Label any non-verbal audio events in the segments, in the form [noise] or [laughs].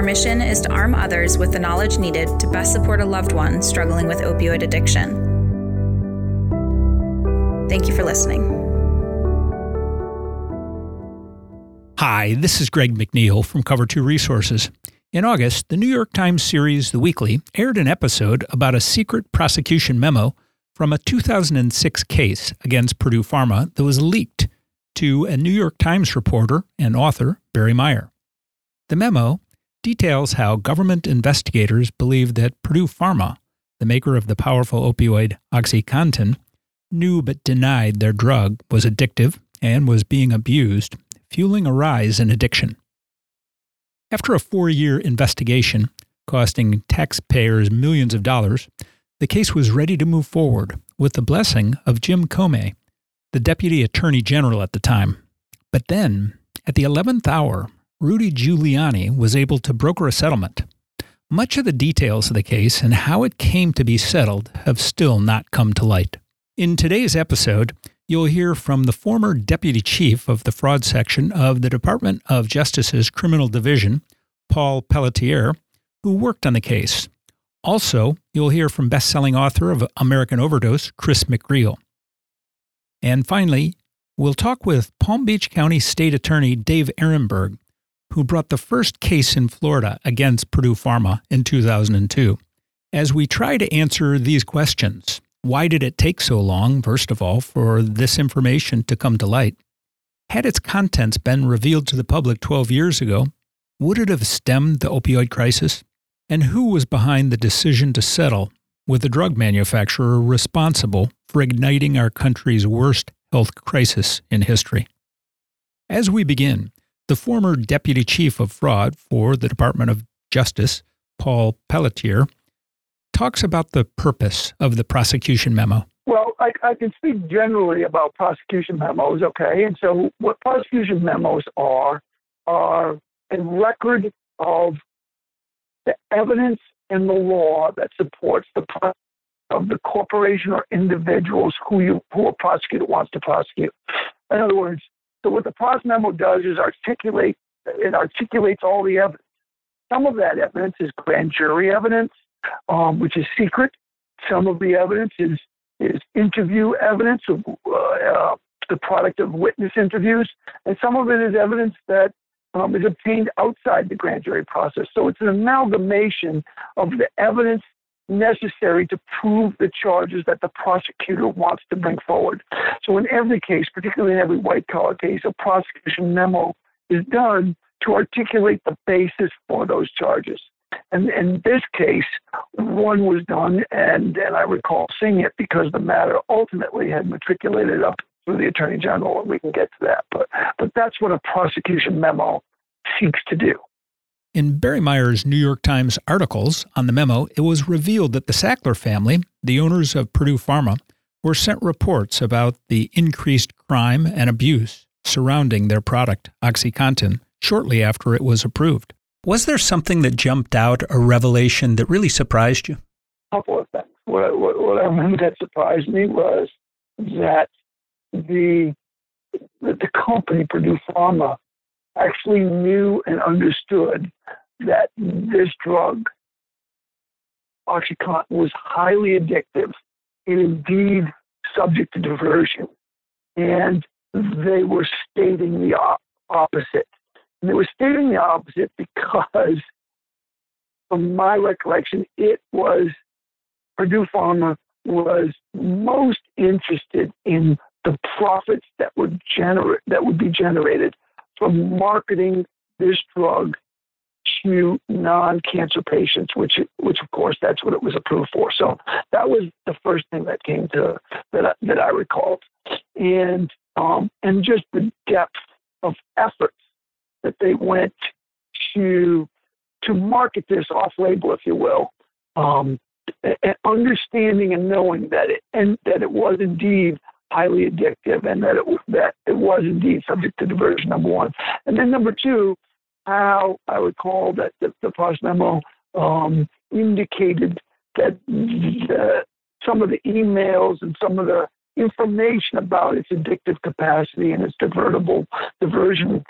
Our mission is to arm others with the knowledge needed to best support a loved one struggling with opioid addiction. Thank you for listening. Hi, this is Greg McNeil from Cover 2 Resources. In August, the New York Times series The Weekly aired an episode about a secret prosecution memo from a 2006 case against Purdue Pharma that was leaked to a New York Times reporter and author, Barry Meier. The memo details how government investigators believe that Purdue Pharma, the maker of the powerful opioid OxyContin, knew but denied their drug was addictive and was being abused, fueling a rise in addiction. After a four year investigation, costing taxpayers millions of dollars, the case was ready to move forward with the blessing of Jim Comey, the Deputy Attorney General at the time. But then, at the 11th hour, Rudy Giuliani was able to broker a settlement. Much of the details of the case and how it came to be settled have still not come to light. In today's episode, you'll hear from the former deputy chief of the fraud section of the Department of Justice's Criminal Division, Paul Pelletier, who worked on the case. Also, you'll hear from best-selling author of American Overdose, Chris McGreal. And finally, we'll talk with Palm Beach County State Attorney Dave Aronberg who brought the first case in Florida against Purdue Pharma in 2002. As we try to answer these questions, why did it take so long, first of all, for this information to come to light? Had its contents been revealed to the public 12 years ago, would it have stemmed the opioid crisis? And who was behind the decision to settle with the drug manufacturer responsible for igniting our country's worst health crisis in history? As we begin, the former deputy chief of fraud for the Department of Justice, Paul Pelletier, talks about the purpose of the prosecution memo. Well, I, I, can speak generally about prosecution memos, okay? And so, what prosecution memos are are a record of the evidence and the law that supports the of the corporation or individuals who you who a prosecutor wants to prosecute. In other words, so what the PROS memo does is articulate it articulates all the evidence. Some of that evidence is grand jury evidence, um, which is secret. Some of the evidence is is interview evidence of uh, uh, the product of witness interviews, and some of it is evidence that um, is obtained outside the grand jury process. So it's an amalgamation of the evidence necessary to prove the charges that the prosecutor wants to bring forward. So, in every case, particularly in every white collar case, a prosecution memo is done to articulate the basis for those charges. And in this case, one was done, and, and I recall seeing it because the matter ultimately had matriculated up through the Attorney General, and we can get to that. But, but that's what a prosecution memo seeks to do. In Barry Meier's New York Times articles on the memo, it was revealed that the Sackler family, the owners of Purdue Pharma, were sent reports about the increased crime and abuse surrounding their product, OxyContin, shortly after it was approved. Was there something that jumped out, a revelation that really surprised you? A couple of things. What, what, what I remember that surprised me was that the the company, Purdue Pharma, actually knew and understood that this drug, Oxycontin, was highly addictive and indeed subject to diversion. And they were stating the op- opposite. And they were stating the opposite because, from my recollection, it was Purdue Pharma was most interested in the profits that would generate that would be generated from marketing this drug to non-cancer patients, which, which of course that's what it was approved for. So that was the first thing that came to that I, that I recalled, and um, and just the depth of efforts that they went to to market this off-label, if you will, um, and understanding and knowing that it and that it was indeed highly addictive and that it that it was indeed subject to diversion. Number one, and then number two, how I would call that the, the Pross memo um, indicated that the, some of the emails and some of the information about its addictive capacity and its divertible diversion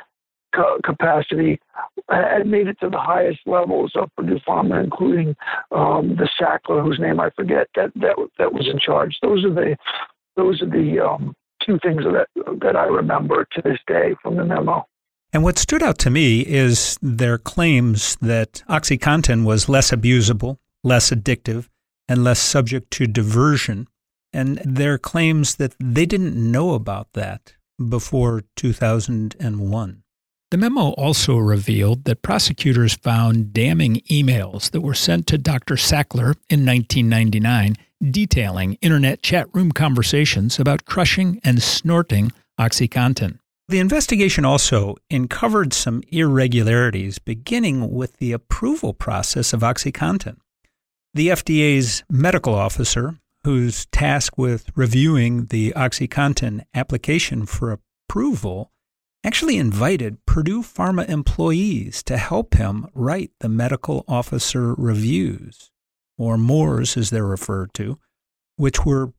capacity had made it to the highest levels of Purdue Pharma, including um, the Sackler, whose name I forget, that that that was in charge. Those are the those are the um, two things that that I remember to this day from the memo. And what stood out to me is their claims that OxyContin was less abusable, less addictive, and less subject to diversion. And their claims that they didn't know about that before 2001. The memo also revealed that prosecutors found damning emails that were sent to Dr. Sackler in 1999 detailing internet chat room conversations about crushing and snorting OxyContin. The investigation also uncovered some irregularities beginning with the approval process of OxyContin. The FDA's medical officer, who's tasked with reviewing the OxyContin application for approval, actually invited Purdue Pharma employees to help him write the medical officer reviews, or MORS as they're referred to, which were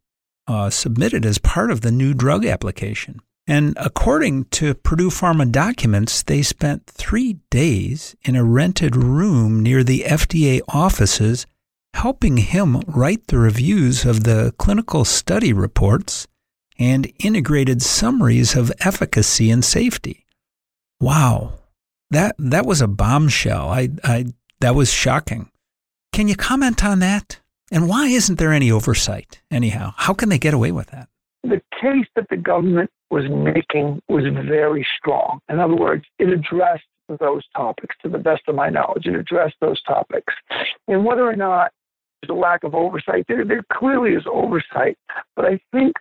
uh, submitted as part of the new drug application. And according to Purdue Pharma documents, they spent three days in a rented room near the FDA offices helping him write the reviews of the clinical study reports and integrated summaries of efficacy and safety. Wow, that that was a bombshell. I, I that was shocking. Can you comment on that? And why isn't there any oversight anyhow? How can they get away with that? The case that the government was making was very strong. In other words, it addressed those topics to the best of my knowledge. It addressed those topics. And whether or not there's a lack of oversight, there, there clearly is oversight. But I think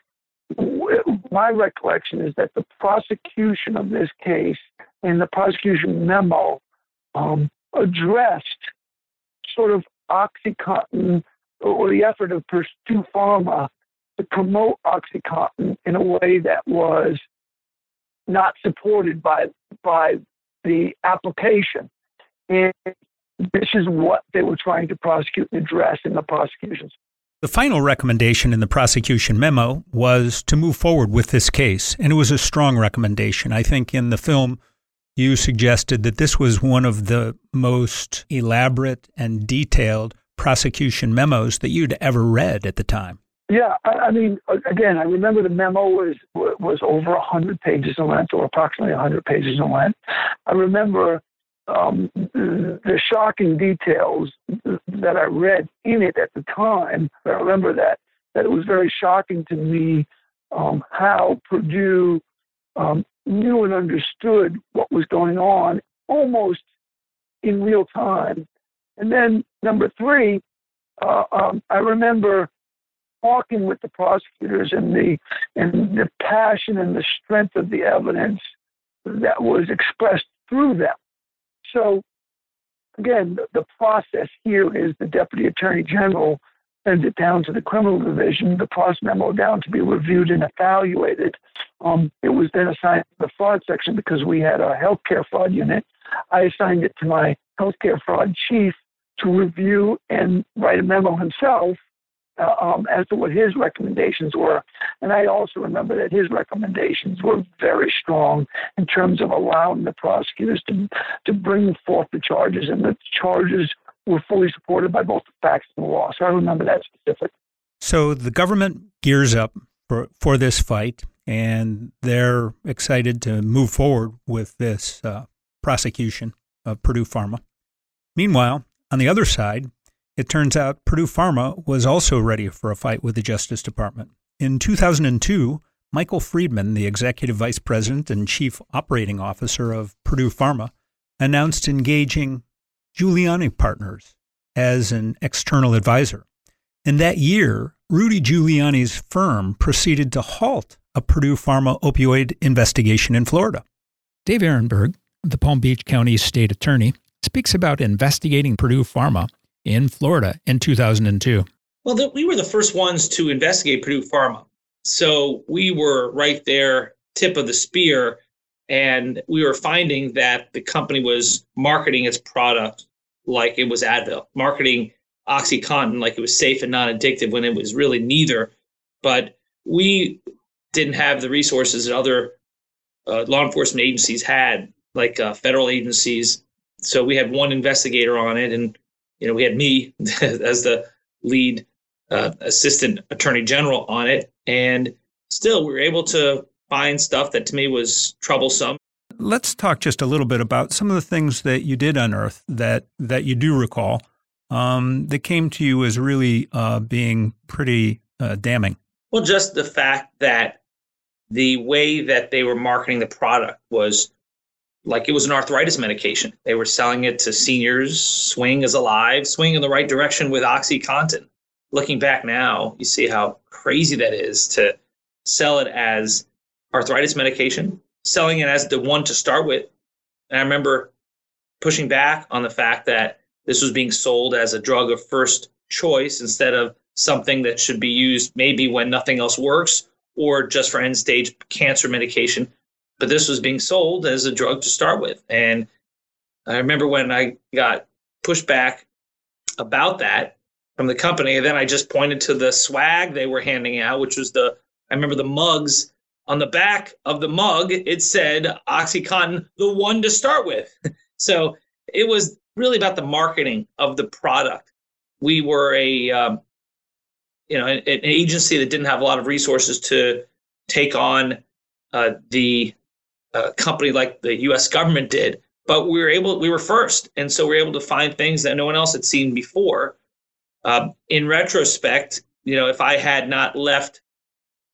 my recollection is that the prosecution of this case and the prosecution memo um, addressed sort of OxyContin or the effort of Purdue Pharma to promote OxyContin in a way that was not supported by by the application. And this is what they were trying to prosecute and address in the prosecutions. The final recommendation in the prosecution memo was to move forward with this case, and it was a strong recommendation. I think in the film, you suggested that this was one of the most elaborate and detailed prosecution memos that you'd ever read at the time. Yeah, I, mean, again, I remember the memo was was over hundred pages in length, or approximately hundred pages in length. I remember um, the shocking details that I read in it at the time. I remember that that it was very shocking to me um, how Purdue um, knew and understood what was going on almost in real time. And then number three, uh, um, I remember talking with the prosecutors and the and the passion and the strength of the evidence that was expressed through them. So, again, the, the process here is the Deputy Attorney General sends it down to the criminal division, the Pross memo down to be reviewed and evaluated. Um, it was then assigned to the fraud section because we had a healthcare fraud unit. I assigned it to my healthcare fraud chief to review and write a memo himself uh, um, as to what his recommendations were. And I also remember that his recommendations were very strong in terms of allowing the prosecutors to, to bring forth the charges, and the charges were fully supported by both the facts and the law. So I remember that specific. So the government gears up for, for this fight, and they're excited to move forward with this uh, prosecution of Purdue Pharma. Meanwhile, on the other side, it turns out Purdue Pharma was also ready for a fight with the Justice Department. In 2002, Michael Friedman, the executive vice president and chief operating officer of Purdue Pharma, announced engaging Giuliani Partners as an external advisor. And that year, Rudy Giuliani's firm proceeded to halt a Purdue Pharma opioid investigation in Florida. Dave Aronberg, the Palm Beach County state attorney, speaks about investigating Purdue Pharma in Florida in 2002. Well, the, we were the first ones to investigate Purdue Pharma. So we were right there, tip of the spear. And we were finding that the company was marketing its product like it was Advil, marketing OxyContin like it was safe and non addictive when it was really neither. But we didn't have the resources that other uh, law enforcement agencies had, like uh, federal agencies. So we had one investigator on it, and you know we had me [laughs] as the lead uh, assistant attorney general on it, and still we were able to find stuff that to me was troublesome. Let's talk just a little bit about some of the things that you did unearth that that you do recall um, that came to you as really uh, being pretty uh, damning. Well, just the fact that the way that they were marketing the product was like it was an arthritis medication. They were selling it to seniors. Swing is alive. Swing in the right direction with OxyContin. Looking back now, you see how crazy that is to sell it as arthritis medication, selling it as the one to start with. And I remember pushing back on the fact that this was being sold as a drug of first choice instead of something that should be used maybe when nothing else works or just for end stage cancer medication. But this was being sold as a drug to start with. And I remember when I got pushed back about that from the company, then I just pointed to the swag they were handing out, which was the, I remember the mugs on the back of the mug, it said Oxycontin, the one to start with. [laughs] so it was really about the marketing of the product. We were a, um, you know, an, an, agency that didn't have a lot of resources to take on uh, the uh, company like the U.S. government did, but we were able, we were first, and so we were able to find things that no one else had seen before. Uh, in retrospect, you know, if I had not left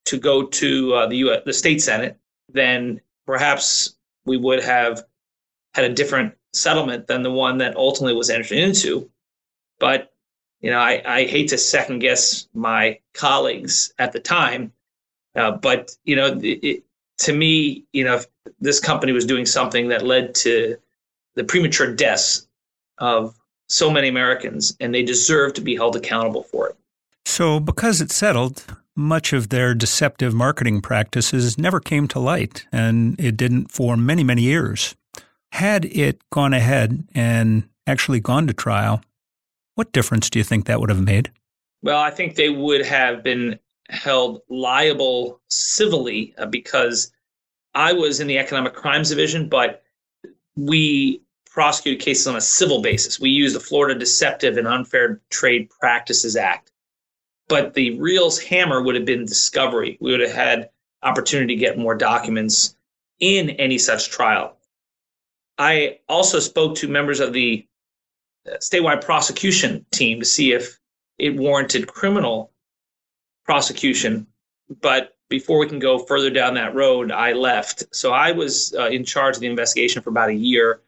to go to uh, the U.S. the state senate, then perhaps we would have had a different settlement than the one that ultimately was entered into. But you know, I, I hate to second guess my colleagues at the time, uh, but you know, it, it, to me, you know, this company was doing something that led to the premature deaths of so many Americans, and they deserve to be held accountable for it. So, because it settled, much of their deceptive marketing practices never came to light, and it didn't for many, many years. Had it gone ahead and actually gone to trial, what difference do you think that would have made? Well, I think they would have been held liable civilly uh, because I was in the economic crimes division, but we prosecuted cases on a civil basis. We used the Florida Deceptive and Unfair Trade Practices Act. But the real hammer would have been discovery. We would have had opportunity to get more documents in any such trial. I also spoke to members of the uh, statewide prosecution team to see if it warranted criminal prosecution. But before we can go further down that road, I left. So I was uh, in charge of the investigation for about a year.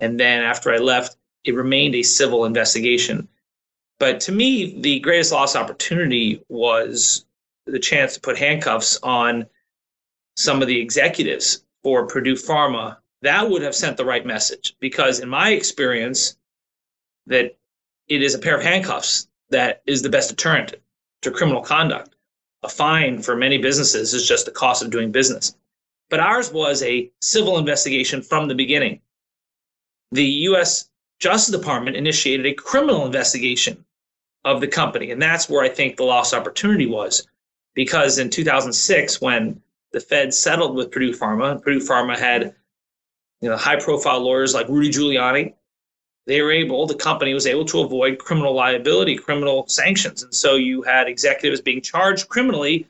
And then after I left, it remained a civil investigation. But to me, the greatest lost opportunity was the chance to put handcuffs on some of the executives for Purdue Pharma. That would have sent the right message because in my experience that it is a pair of handcuffs that is the best deterrent to criminal conduct. A fine for many businesses is just the cost of doing business. But ours was a civil investigation from the beginning. The us justice department initiated a criminal investigation of the company and that's where i think the lost opportunity was because in 2006 when the fed settled with purdue pharma purdue pharma had you know, high profile lawyers like Rudy Giuliani, they were able, the company was able to avoid criminal liability, criminal sanctions. And so you had executives being charged criminally,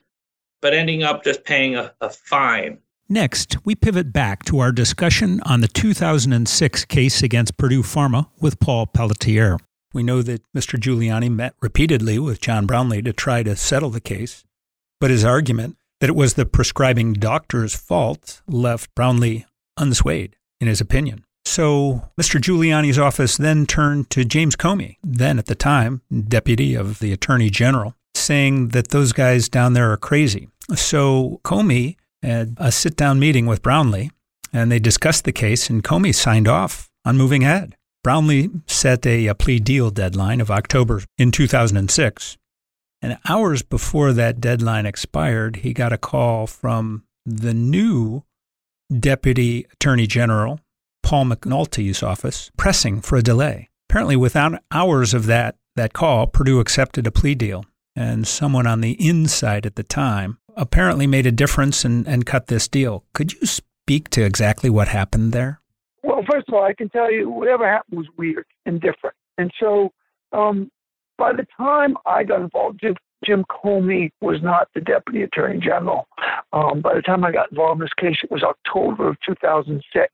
but ending up just paying a, a fine. Next, we pivot back to our discussion on the 2006 case against Purdue Pharma with Paul Pelletier. We know that Mr. Giuliani met repeatedly with John Brownlee to try to settle the case, but his argument that it was the prescribing doctor's fault left Brownlee unswayed in his opinion. So Mr. Giuliani's office then turned to James Comey, then at the time deputy of the attorney general, saying that those guys down there are crazy. So Comey had a sit down meeting with Brownlee and they discussed the case, and Comey signed off on moving ahead. Brownlee set a, a plea deal deadline of October in 2006. And hours before that deadline expired, he got a call from the new Deputy Attorney General, Paul McNulty's office, pressing for a delay. Apparently, without hours of that, that call, Purdue accepted a plea deal. And someone on the inside at the time apparently made a difference and, and cut this deal. Could you speak to exactly what happened there? Well, first of all, I can tell you whatever happened was weird and different. And so um, by the time I got involved, Jim, Jim Comey was not the deputy attorney general. Um, by the time I got involved in this case, it was October of 2006,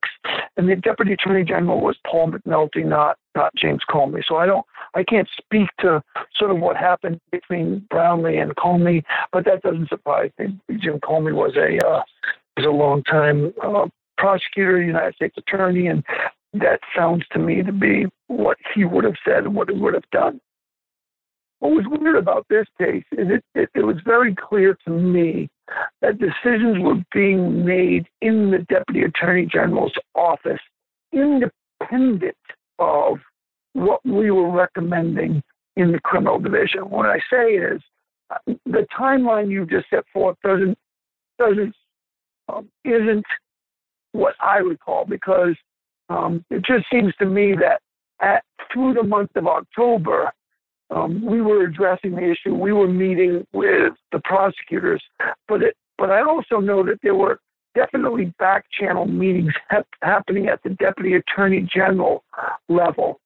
and the deputy attorney general was Paul McNulty, not not James Comey. So I don't, I can't speak to sort of what happened between Brownlee and Comey, but that doesn't surprise me. Jim Comey was a uh, was a long time uh, prosecutor, United States attorney, and that sounds to me to be what he would have said and what he would have done. What was weird about this case is it, it, it was very clear to me that decisions were being made in the Deputy Attorney General's office independent of what we were recommending in the criminal division. What I say is uh, the timeline you just set forth doesn't doesn't um, isn't what I recall because um, it just seems to me that at through the month of October, um, we were addressing the issue. We were meeting with the prosecutors, but it, but I also know that there were definitely back channel meetings ha- happening at the deputy attorney general level,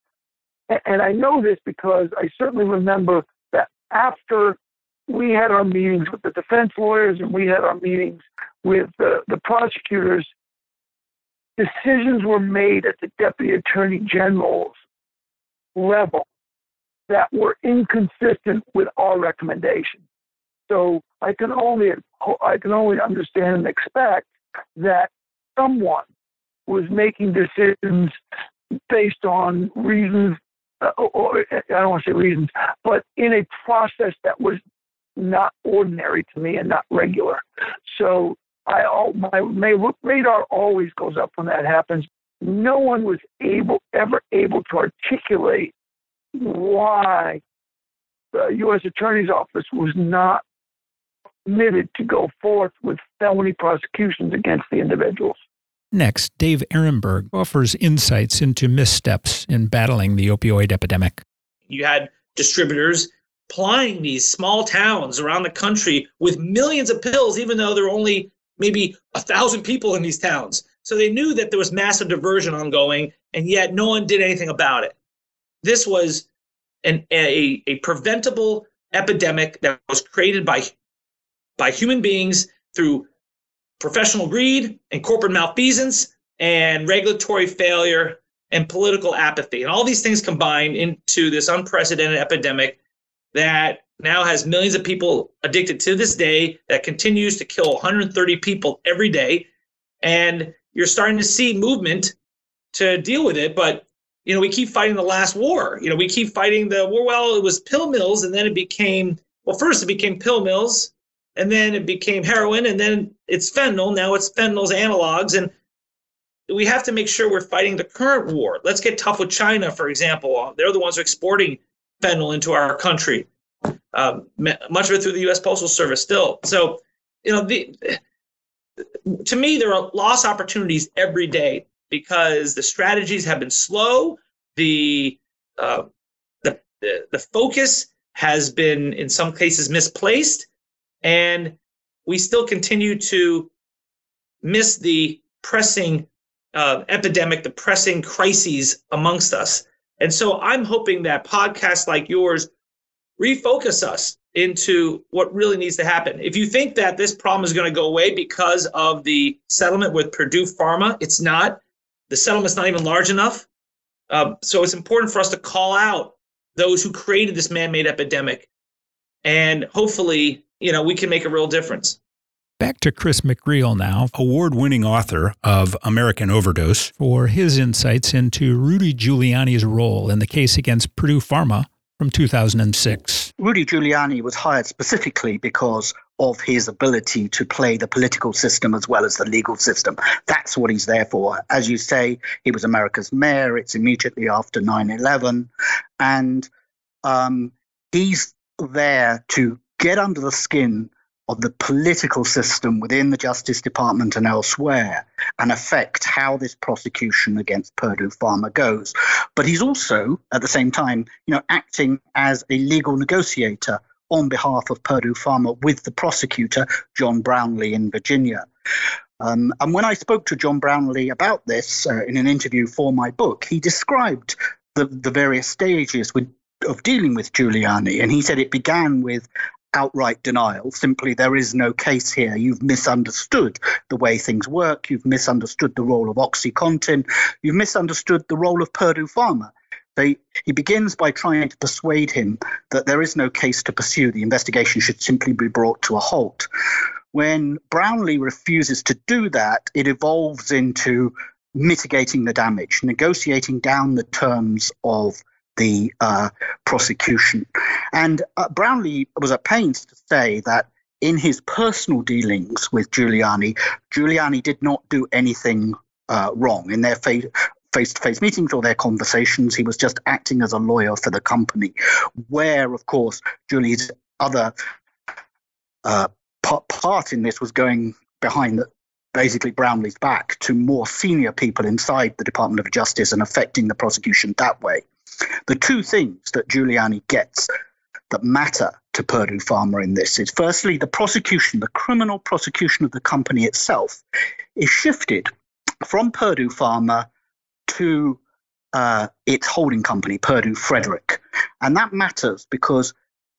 and, and I know this because I certainly remember that after we had our meetings with the defense lawyers and we had our meetings with the, the prosecutors, decisions were made at the deputy attorney general's level that were inconsistent with our recommendation. So I can only I can only understand and expect that someone was making decisions based on reasons, uh, or I don't want to say reasons, but in a process that was not ordinary to me and not regular. So I my, my radar always goes up when that happens. No one was able ever able to articulate why the U.S. Attorney's Office was not permitted to go forth with felony prosecutions against the individuals. Next, Dave Aronberg offers insights into missteps in battling the opioid epidemic. You had distributors plying these small towns around the country with millions of pills, even though they're only maybe a thousand people in these towns. So they knew that there was massive diversion ongoing, and yet no one did anything about it. This was an, a, a preventable epidemic that was created by, by human beings through professional greed and corporate malfeasance and regulatory failure and political apathy. And all these things combined into this unprecedented epidemic that now has millions of people addicted to this day, that continues to kill 130 people every day. And you're starting to see movement to deal with it. But you know, we keep fighting the last war. You know, we keep fighting the war. Well, it was pill mills, and then it became well. First, it became pill mills, and then it became heroin, and then it's fentanyl. Now it's fentanyl's analogs, and we have to make sure we're fighting the current war. Let's get tough with China, for example. They're the ones who are exporting fentanyl into our country. Um, much of it through the U.S. Postal Service still. So, you know, the to me, there are lost opportunities every day because the strategies have been slow. The uh, the, the focus has been in some cases misplaced, and we still continue to miss the pressing uh, epidemic, the pressing crises amongst us. And so I'm hoping that podcasts like yours refocus us into what really needs to happen. If you think that this problem is going to go away because of the settlement with Purdue Pharma, it's not. The settlement's not even large enough. Uh, so it's important for us to call out those who created this man-made epidemic, and hopefully, you know, we can make a real difference. Back to Chris McGreal now, award winning author of American Overdose, for his insights into Rudy Giuliani's role in the case against Purdue Pharma from 2006. Rudy Giuliani was hired specifically because of his ability to play the political system as well as the legal system. That's what he's there for. As you say, he was America's mayor. It's immediately after 9 11. And um, he's there to get under the skin of the political system within the Justice Department and elsewhere and affect how this prosecution against Purdue Pharma goes. But he's also, at the same time, you know, acting as a legal negotiator on behalf of Purdue Pharma with the prosecutor, John Brownlee in Virginia. Um, and when I spoke to John Brownlee about this uh, in an interview for my book, he described the, the various stages with, of dealing with Giuliani. And he said it began with outright denial. Simply, there is no case here. You've misunderstood the way things work. You've misunderstood the role of OxyContin. You've misunderstood the role of Purdue Pharma. They, he begins by trying to persuade him that there is no case to pursue. The investigation should simply be brought to a halt. When Brownlee refuses to do that, it evolves into mitigating the damage, negotiating down the terms of the uh, prosecution. And uh, Brownlee was at pains to say that in his personal dealings with Giuliani, Giuliani did not do anything uh, wrong in their face to face meetings or their conversations. He was just acting as a lawyer for the company, where, of course, Giuliani's other uh, part in this was going behind the, basically Brownlee's back to more senior people inside the Department of Justice and affecting the prosecution that way. The two things that Giuliani gets that matter to Purdue Pharma in this is firstly, the prosecution, the criminal prosecution of the company itself, is shifted from Purdue Pharma to uh, its holding company, Purdue Frederick. And that matters because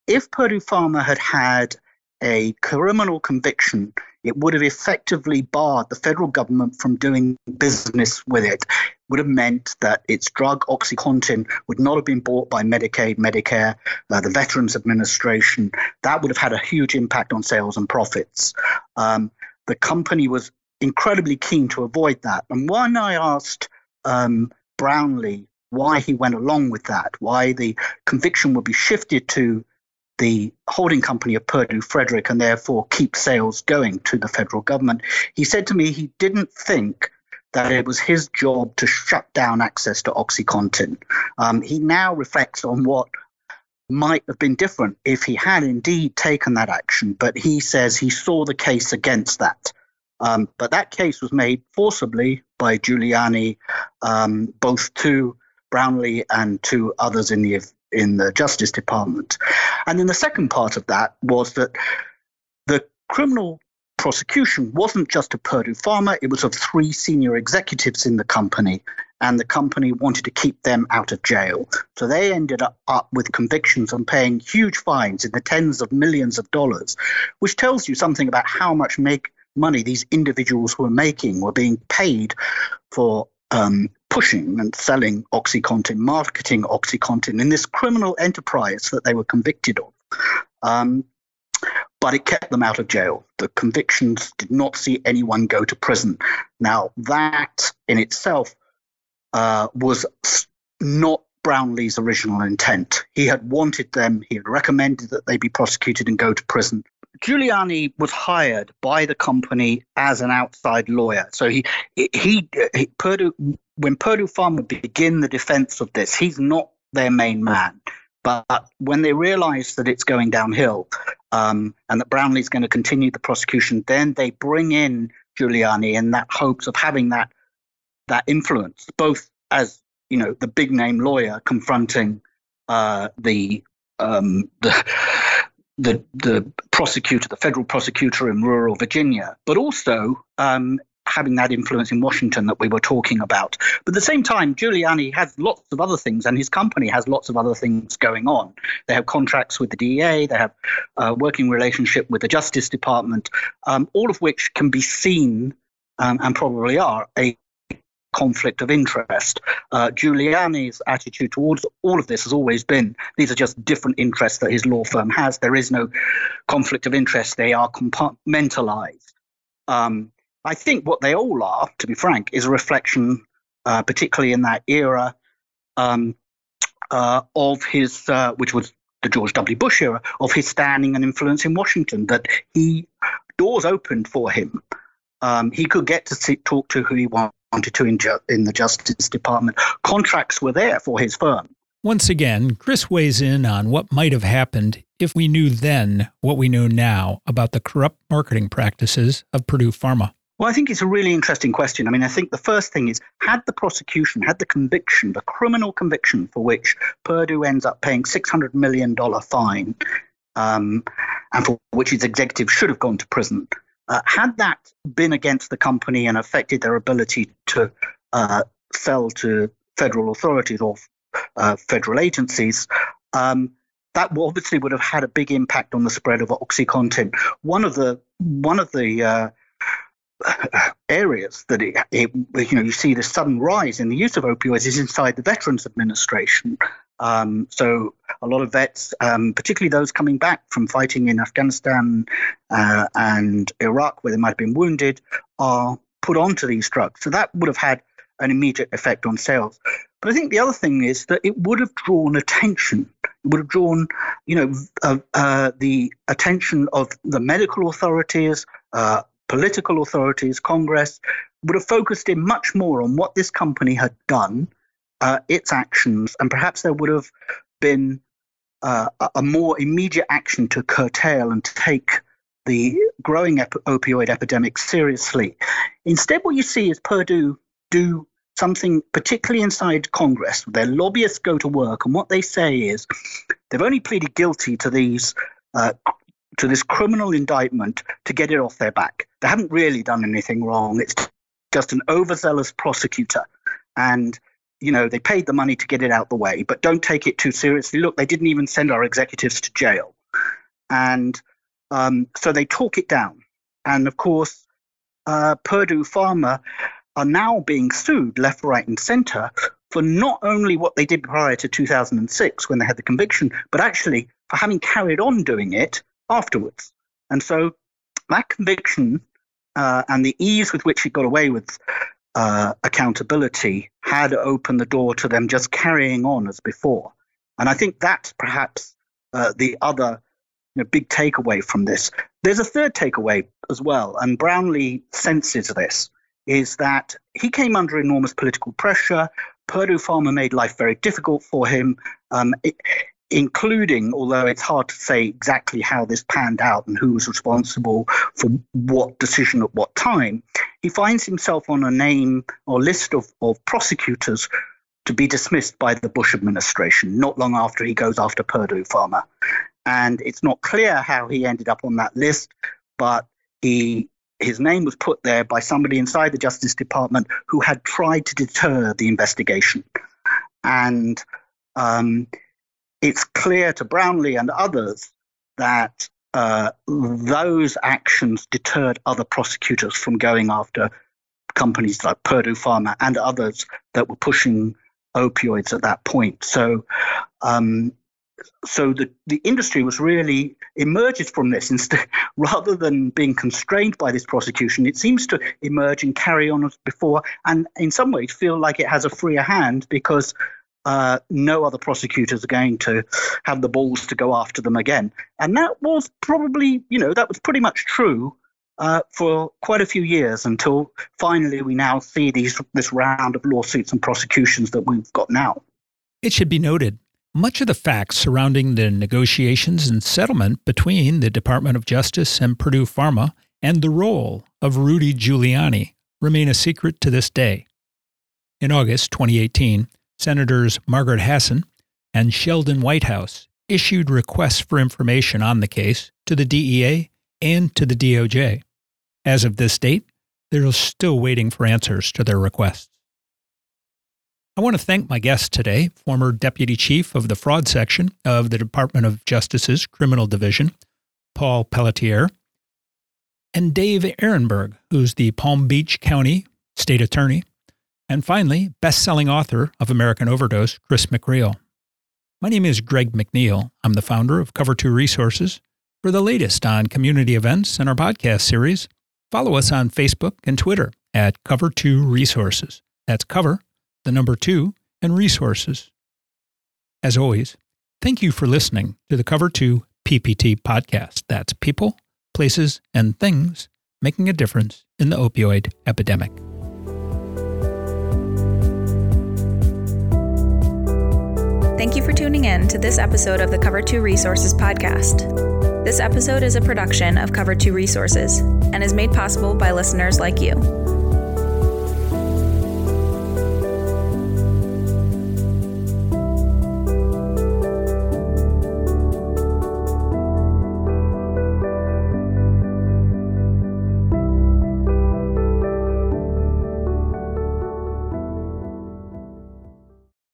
if Purdue Pharma had had a criminal conviction, it would have effectively barred the federal government from doing business with it. would have meant that its drug OxyContin would not have been bought by Medicaid, Medicare, uh, the Veterans Administration. That would have had a huge impact on sales and profits. Um, the company was incredibly keen to avoid that. And when I asked um, Brownlee why he went along with that, why the conviction would be shifted to the holding company of Purdue Frederick and therefore keep sales going to the federal government. He said to me he didn't think that it was his job to shut down access to OxyContin. Um, he now reflects on what might have been different if he had indeed taken that action, but he says he saw the case against that. Um, but that case was made forcibly by Giuliani, um, both to Brownlee and to others in the in the Justice Department. And then the second part of that was that the criminal prosecution wasn't just of Purdue Pharma, it was of three senior executives in the company, and the company wanted to keep them out of jail. So they ended up, with convictions and paying huge fines in the tens of millions of dollars, which tells you something about how much make money these individuals were making, were being paid for um, pushing and selling OxyContin, marketing OxyContin in this criminal enterprise that they were convicted of. Um, but it kept them out of jail. The convictions did not see anyone go to prison. Now, that in itself uh, was not Brownlee's original intent. He had wanted them, he had recommended that they be prosecuted and go to prison. Giuliani was hired by the company as an outside lawyer. So he, he, he Purdue, when Purdue Pharma begin the defense of this, he's not their main man. But when they realize that it's going downhill um, and that Brownlee's going to continue the prosecution, then they bring in Giuliani in that hopes of having that that influence, both as you know the big name lawyer confronting uh, the um, the the the prosecutor, the federal prosecutor in rural Virginia, but also um, having that influence in Washington that we were talking about. But at the same time, Giuliani has lots of other things, and his company has lots of other things going on. They have contracts with the DEA, they have a working relationship with the Justice Department, um, all of which can be seen um, and probably are a conflict of interest. Uh, Giuliani's attitude towards all of this has always been these are just different interests that his law firm has. There is no conflict of interest, they are compartmentalized. Um, I think what they all are, to be frank, is a reflection, uh, particularly in that era, um, uh, of his, uh, which was the George W. Bush era, of his standing and influence in Washington, that he doors opened for him. Um, he could get to see, talk to who he wanted to in, ju- in the Justice Department. Contracts were there for his firm. Once again, Chris weighs in on what might have happened if we knew then what we know now about the corrupt marketing practices of Purdue Pharma. Well, I think it's a really interesting question. I mean, I think the first thing is had the prosecution, had the conviction, the criminal conviction for which Purdue ends up paying $600 million fine, um, and for which its executives should have gone to prison, uh, had that been against the company and affected their ability to uh, sell to federal authorities or uh, federal agencies, um, that obviously would have had a big impact on the spread of OxyContin. One of the one of the uh, areas that it, it, you know you see the sudden rise in the use of opioids is inside the Veterans Administration. Um, so a lot of vets, um, particularly those coming back from fighting in Afghanistan uh, and Iraq, where they might have been wounded, are put onto these drugs. So that would have had an immediate effect on sales. But I think the other thing is that it would have drawn attention. It would have drawn, you know, uh, uh, the attention of the medical authorities, uh, political authorities, Congress, would have focused in much more on what this company had done, uh, its actions, and perhaps there would have been uh, a more immediate action to curtail and take the growing ep- opioid epidemic seriously. Instead, what you see is Purdue do something, particularly inside Congress. Their lobbyists go to work, and what they say is they've only pleaded guilty to these. Uh, to this criminal indictment to get it off their back. They haven't really done anything wrong. It's just an overzealous prosecutor. And, you know, they paid the money to get it out the way, but don't take it too seriously. Look, they didn't even send our executives to jail. And um, so they talk it down. And of course, uh, Purdue Pharma are now being sued left, right, and center for not only what they did prior to 2006 when they had the conviction, but actually for having carried on doing it afterwards. And so that conviction uh, and the ease with which it got away with uh, accountability had opened the door to them just carrying on as before. And I think that's perhaps uh, the other you know, big takeaway from this. There's a third takeaway as well, and Brownlee senses this is that he came under enormous political pressure. Purdue Pharma made life very difficult for him, um, it, including, although it's hard to say exactly how this panned out and who was responsible for what decision at what time, he finds himself on a name or list of, of prosecutors to be dismissed by the Bush administration not long after he goes after Purdue Pharma. And it's not clear how he ended up on that list, but he his name was put there by somebody inside the Justice Department who had tried to deter the investigation. And um, it's clear to Brownlee and others that uh, those actions deterred other prosecutors from going after companies like Purdue Pharma and others that were pushing opioids at that point. So um, so the, the industry was really emerges from this instead [laughs] rather than being constrained by this prosecution it seems to emerge and carry on as before and in some ways feel like it has a freer hand because uh, no other prosecutors are going to have the balls to go after them again and that was probably you know that was pretty much true uh, for quite a few years until finally we now see these this round of lawsuits and prosecutions that we've got now it should be noted much of the facts surrounding the negotiations and settlement between the Department of Justice and Purdue Pharma and the role of Rudy Giuliani remain a secret to this day. In August 2018, Senators Margaret Hassan and Sheldon Whitehouse issued requests for information on the case to the DEA and to the DOJ. As of this date, they're still waiting for answers to their requests. I want to thank my guest today, former Deputy Chief of the Fraud Section of the Department of Justice's Criminal Division, Paul Pelletier, and Dave Aronberg, who's the Palm Beach County State Attorney, and finally, best-selling author of American Overdose, Chris McGreal. My name is Greg McNeil. I'm the founder of Cover 2 Resources. For the latest on community events and our podcast series, follow us on Facebook and Twitter at Cover 2 Resources. That's cover the number two, and resources. As always, Thank you for listening to the Cover 2 PPT podcast. That's people, places, and things making a difference in the opioid epidemic. Thank you for tuning in to this episode of the Cover 2 Resources podcast. This episode is a production of Cover 2 Resources and is made possible by listeners like you.